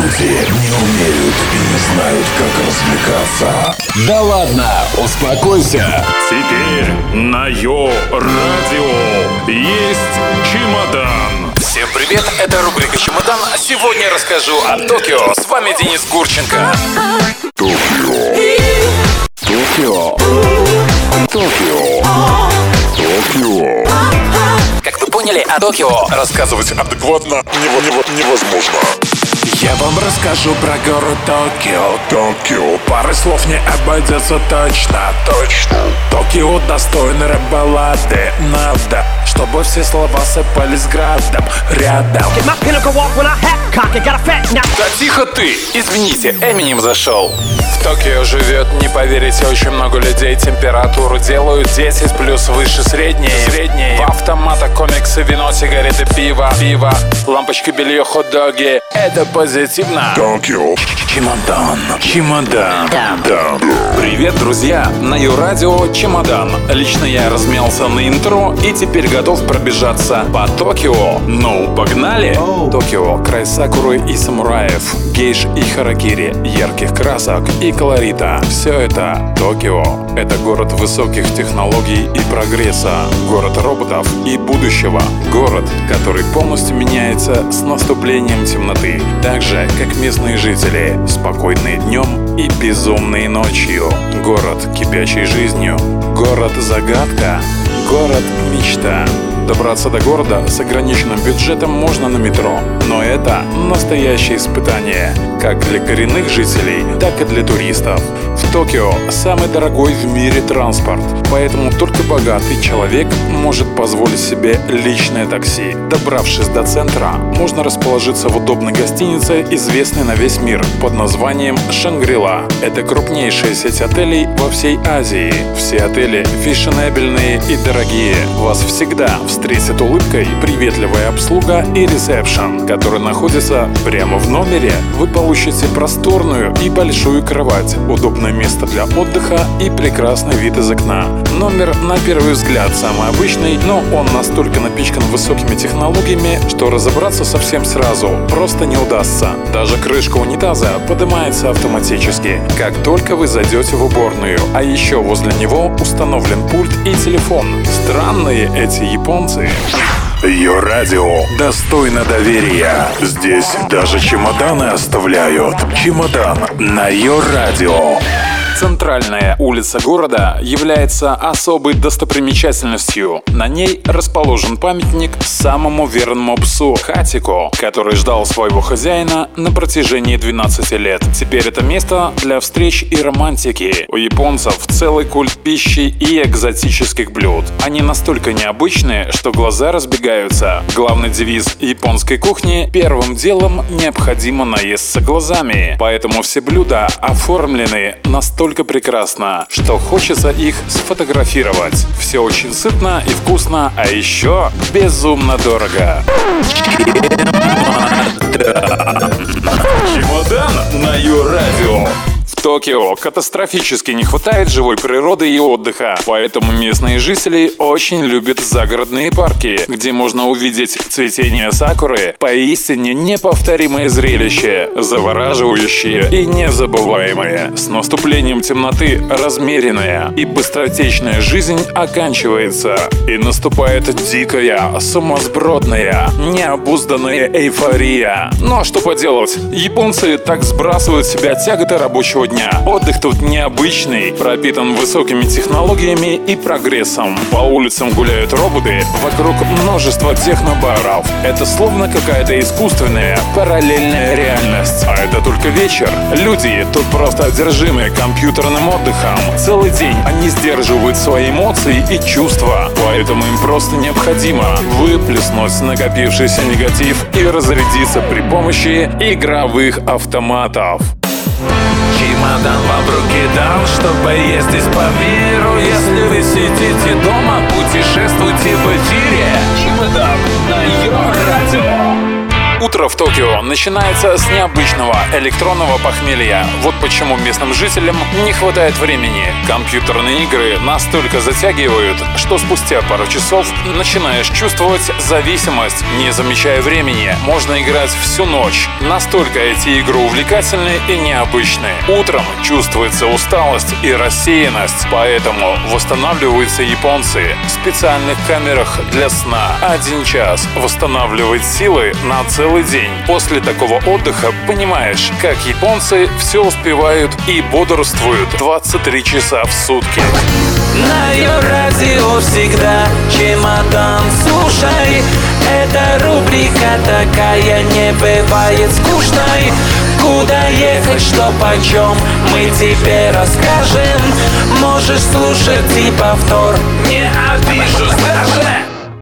Люди не умеют и не знают, как развлекаться. Да ладно, успокойся. Теперь на Йо-Радио есть чемодан. Всем привет, это рубрика «Чемодан». Сегодня расскажу о Токио. С вами Денис Гурченко. Токио. Токио. Токио. Токио. Как вы поняли, о Токио Рассказывать адекватно нево- нево- невозможно. Я вам расскажу про город Токио. Токио. Пары слов не обойдется точно, точно. Токио достойны рэп-баллады Надо, чтобы все слова сыпались градом Рядом Get my pinnacle walk when I hat cock it, got a fat now. Да тихо ты! Извините, Эминем зашел. В Токио живет, не поверите, очень много людей. Температуру делают 10 плюс выше средней. Средней. В автоматах комиксы, вино, сигареты, пиво. Пиво. Лампочки, белье, хот-доги. Это позитивно. Токио. Чемодан. Чемодан. Да. Привет, друзья! На Юрадио Чемодан. Лично я размялся на интро и теперь готов пробежаться по Токио. Ну, погнали! Токио – край сакуры и самураев, гейш и харакири, ярких красок и колорита. Все это Токио. Это город высоких технологий и прогресса. Город роботов и будущего. Город, который полностью меняется с наступлением темноты. Так же, как местные жители, спокойные днем и безумные ночью. Город, кипящий жизнью. Город-загадка. Город-мечта. Добраться до города с ограниченным бюджетом можно на метро, но это настоящее испытание, как для коренных жителей, так и для туристов. В Токио самый дорогой в мире транспорт, поэтому только богатый человек может позволить себе личное такси. Добравшись до центра, можно расположиться в удобной гостинице, известной на весь мир, под названием Шангрила. Это крупнейшая сеть отелей во всей Азии. Все отели фешенебельные и дорогие. Вас всегда встретит улыбкой приветливая обслуга и ресепшн, который находится прямо в номере. Вы получите просторную и большую кровать, удобное место для отдыха и прекрасный вид из окна. Номер, на первый взгляд, самый обычный, но он настолько напичкан высокими технологиями, что разобраться совсем сразу просто не удастся. Даже крышка унитаза поднимается автоматически, как только вы зайдете в уборную. А еще возле него установлен пульт и телефон. Странные эти японцы. Ее радио достойно доверия. Здесь даже чемоданы оставляют. Чемодан на ее радио. Центральная улица города является особой достопримечательностью. На ней расположен памятник самому верному псу Хатико, который ждал своего хозяина на протяжении 12 лет. Теперь это место для встреч и романтики. У японцев целый культ пищи и экзотических блюд. Они настолько необычные, что глаза разбегаются. Главный девиз японской кухни – первым делом необходимо наесться глазами. Поэтому все блюда оформлены настолько прекрасно, что хочется их сфотографировать. Все очень сытно и вкусно, а еще безумно дорого. Чемодан на Йо-Радио. Токио катастрофически не хватает живой природы и отдыха, поэтому местные жители очень любят загородные парки, где можно увидеть цветение сакуры, поистине неповторимое зрелище, завораживающее и незабываемое. С наступлением темноты размеренная и быстротечная жизнь оканчивается, и наступает дикая, сумасбродная, необузданная эйфория. Но что поделать, японцы так сбрасывают себя тяготы рабочего дня. Отдых тут необычный, пропитан высокими технологиями и прогрессом. По улицам гуляют роботы, вокруг множество технобаров. Это словно какая-то искусственная параллельная реальность. А это только вечер. Люди тут просто одержимы компьютерным отдыхом. Целый день они сдерживают свои эмоции и чувства. Поэтому им просто необходимо выплеснуть накопившийся негатив и разрядиться при помощи игровых автоматов. Чемодан вам в руки дал, чтобы ездить по миру. Если вы сидите дома, путешествуйте Утро в Токио начинается с необычного электронного похмелья. Вот почему местным жителям не хватает времени. Компьютерные игры настолько затягивают, что спустя пару часов начинаешь чувствовать зависимость, не замечая времени. Можно играть всю ночь. Настолько эти игры увлекательны и необычны. Утром чувствуется усталость и рассеянность, поэтому восстанавливаются японцы в специальных камерах для сна. Один час восстанавливает силы на целый день. После такого отдыха понимаешь, как японцы все успевают и бодрствуют 23 часа в сутки. На ее радио всегда чемодан. Слушай, эта рубрика такая не бывает скучной. Куда ехать, что почем, мы тебе расскажем. Можешь слушать и повтор, не обижусь даже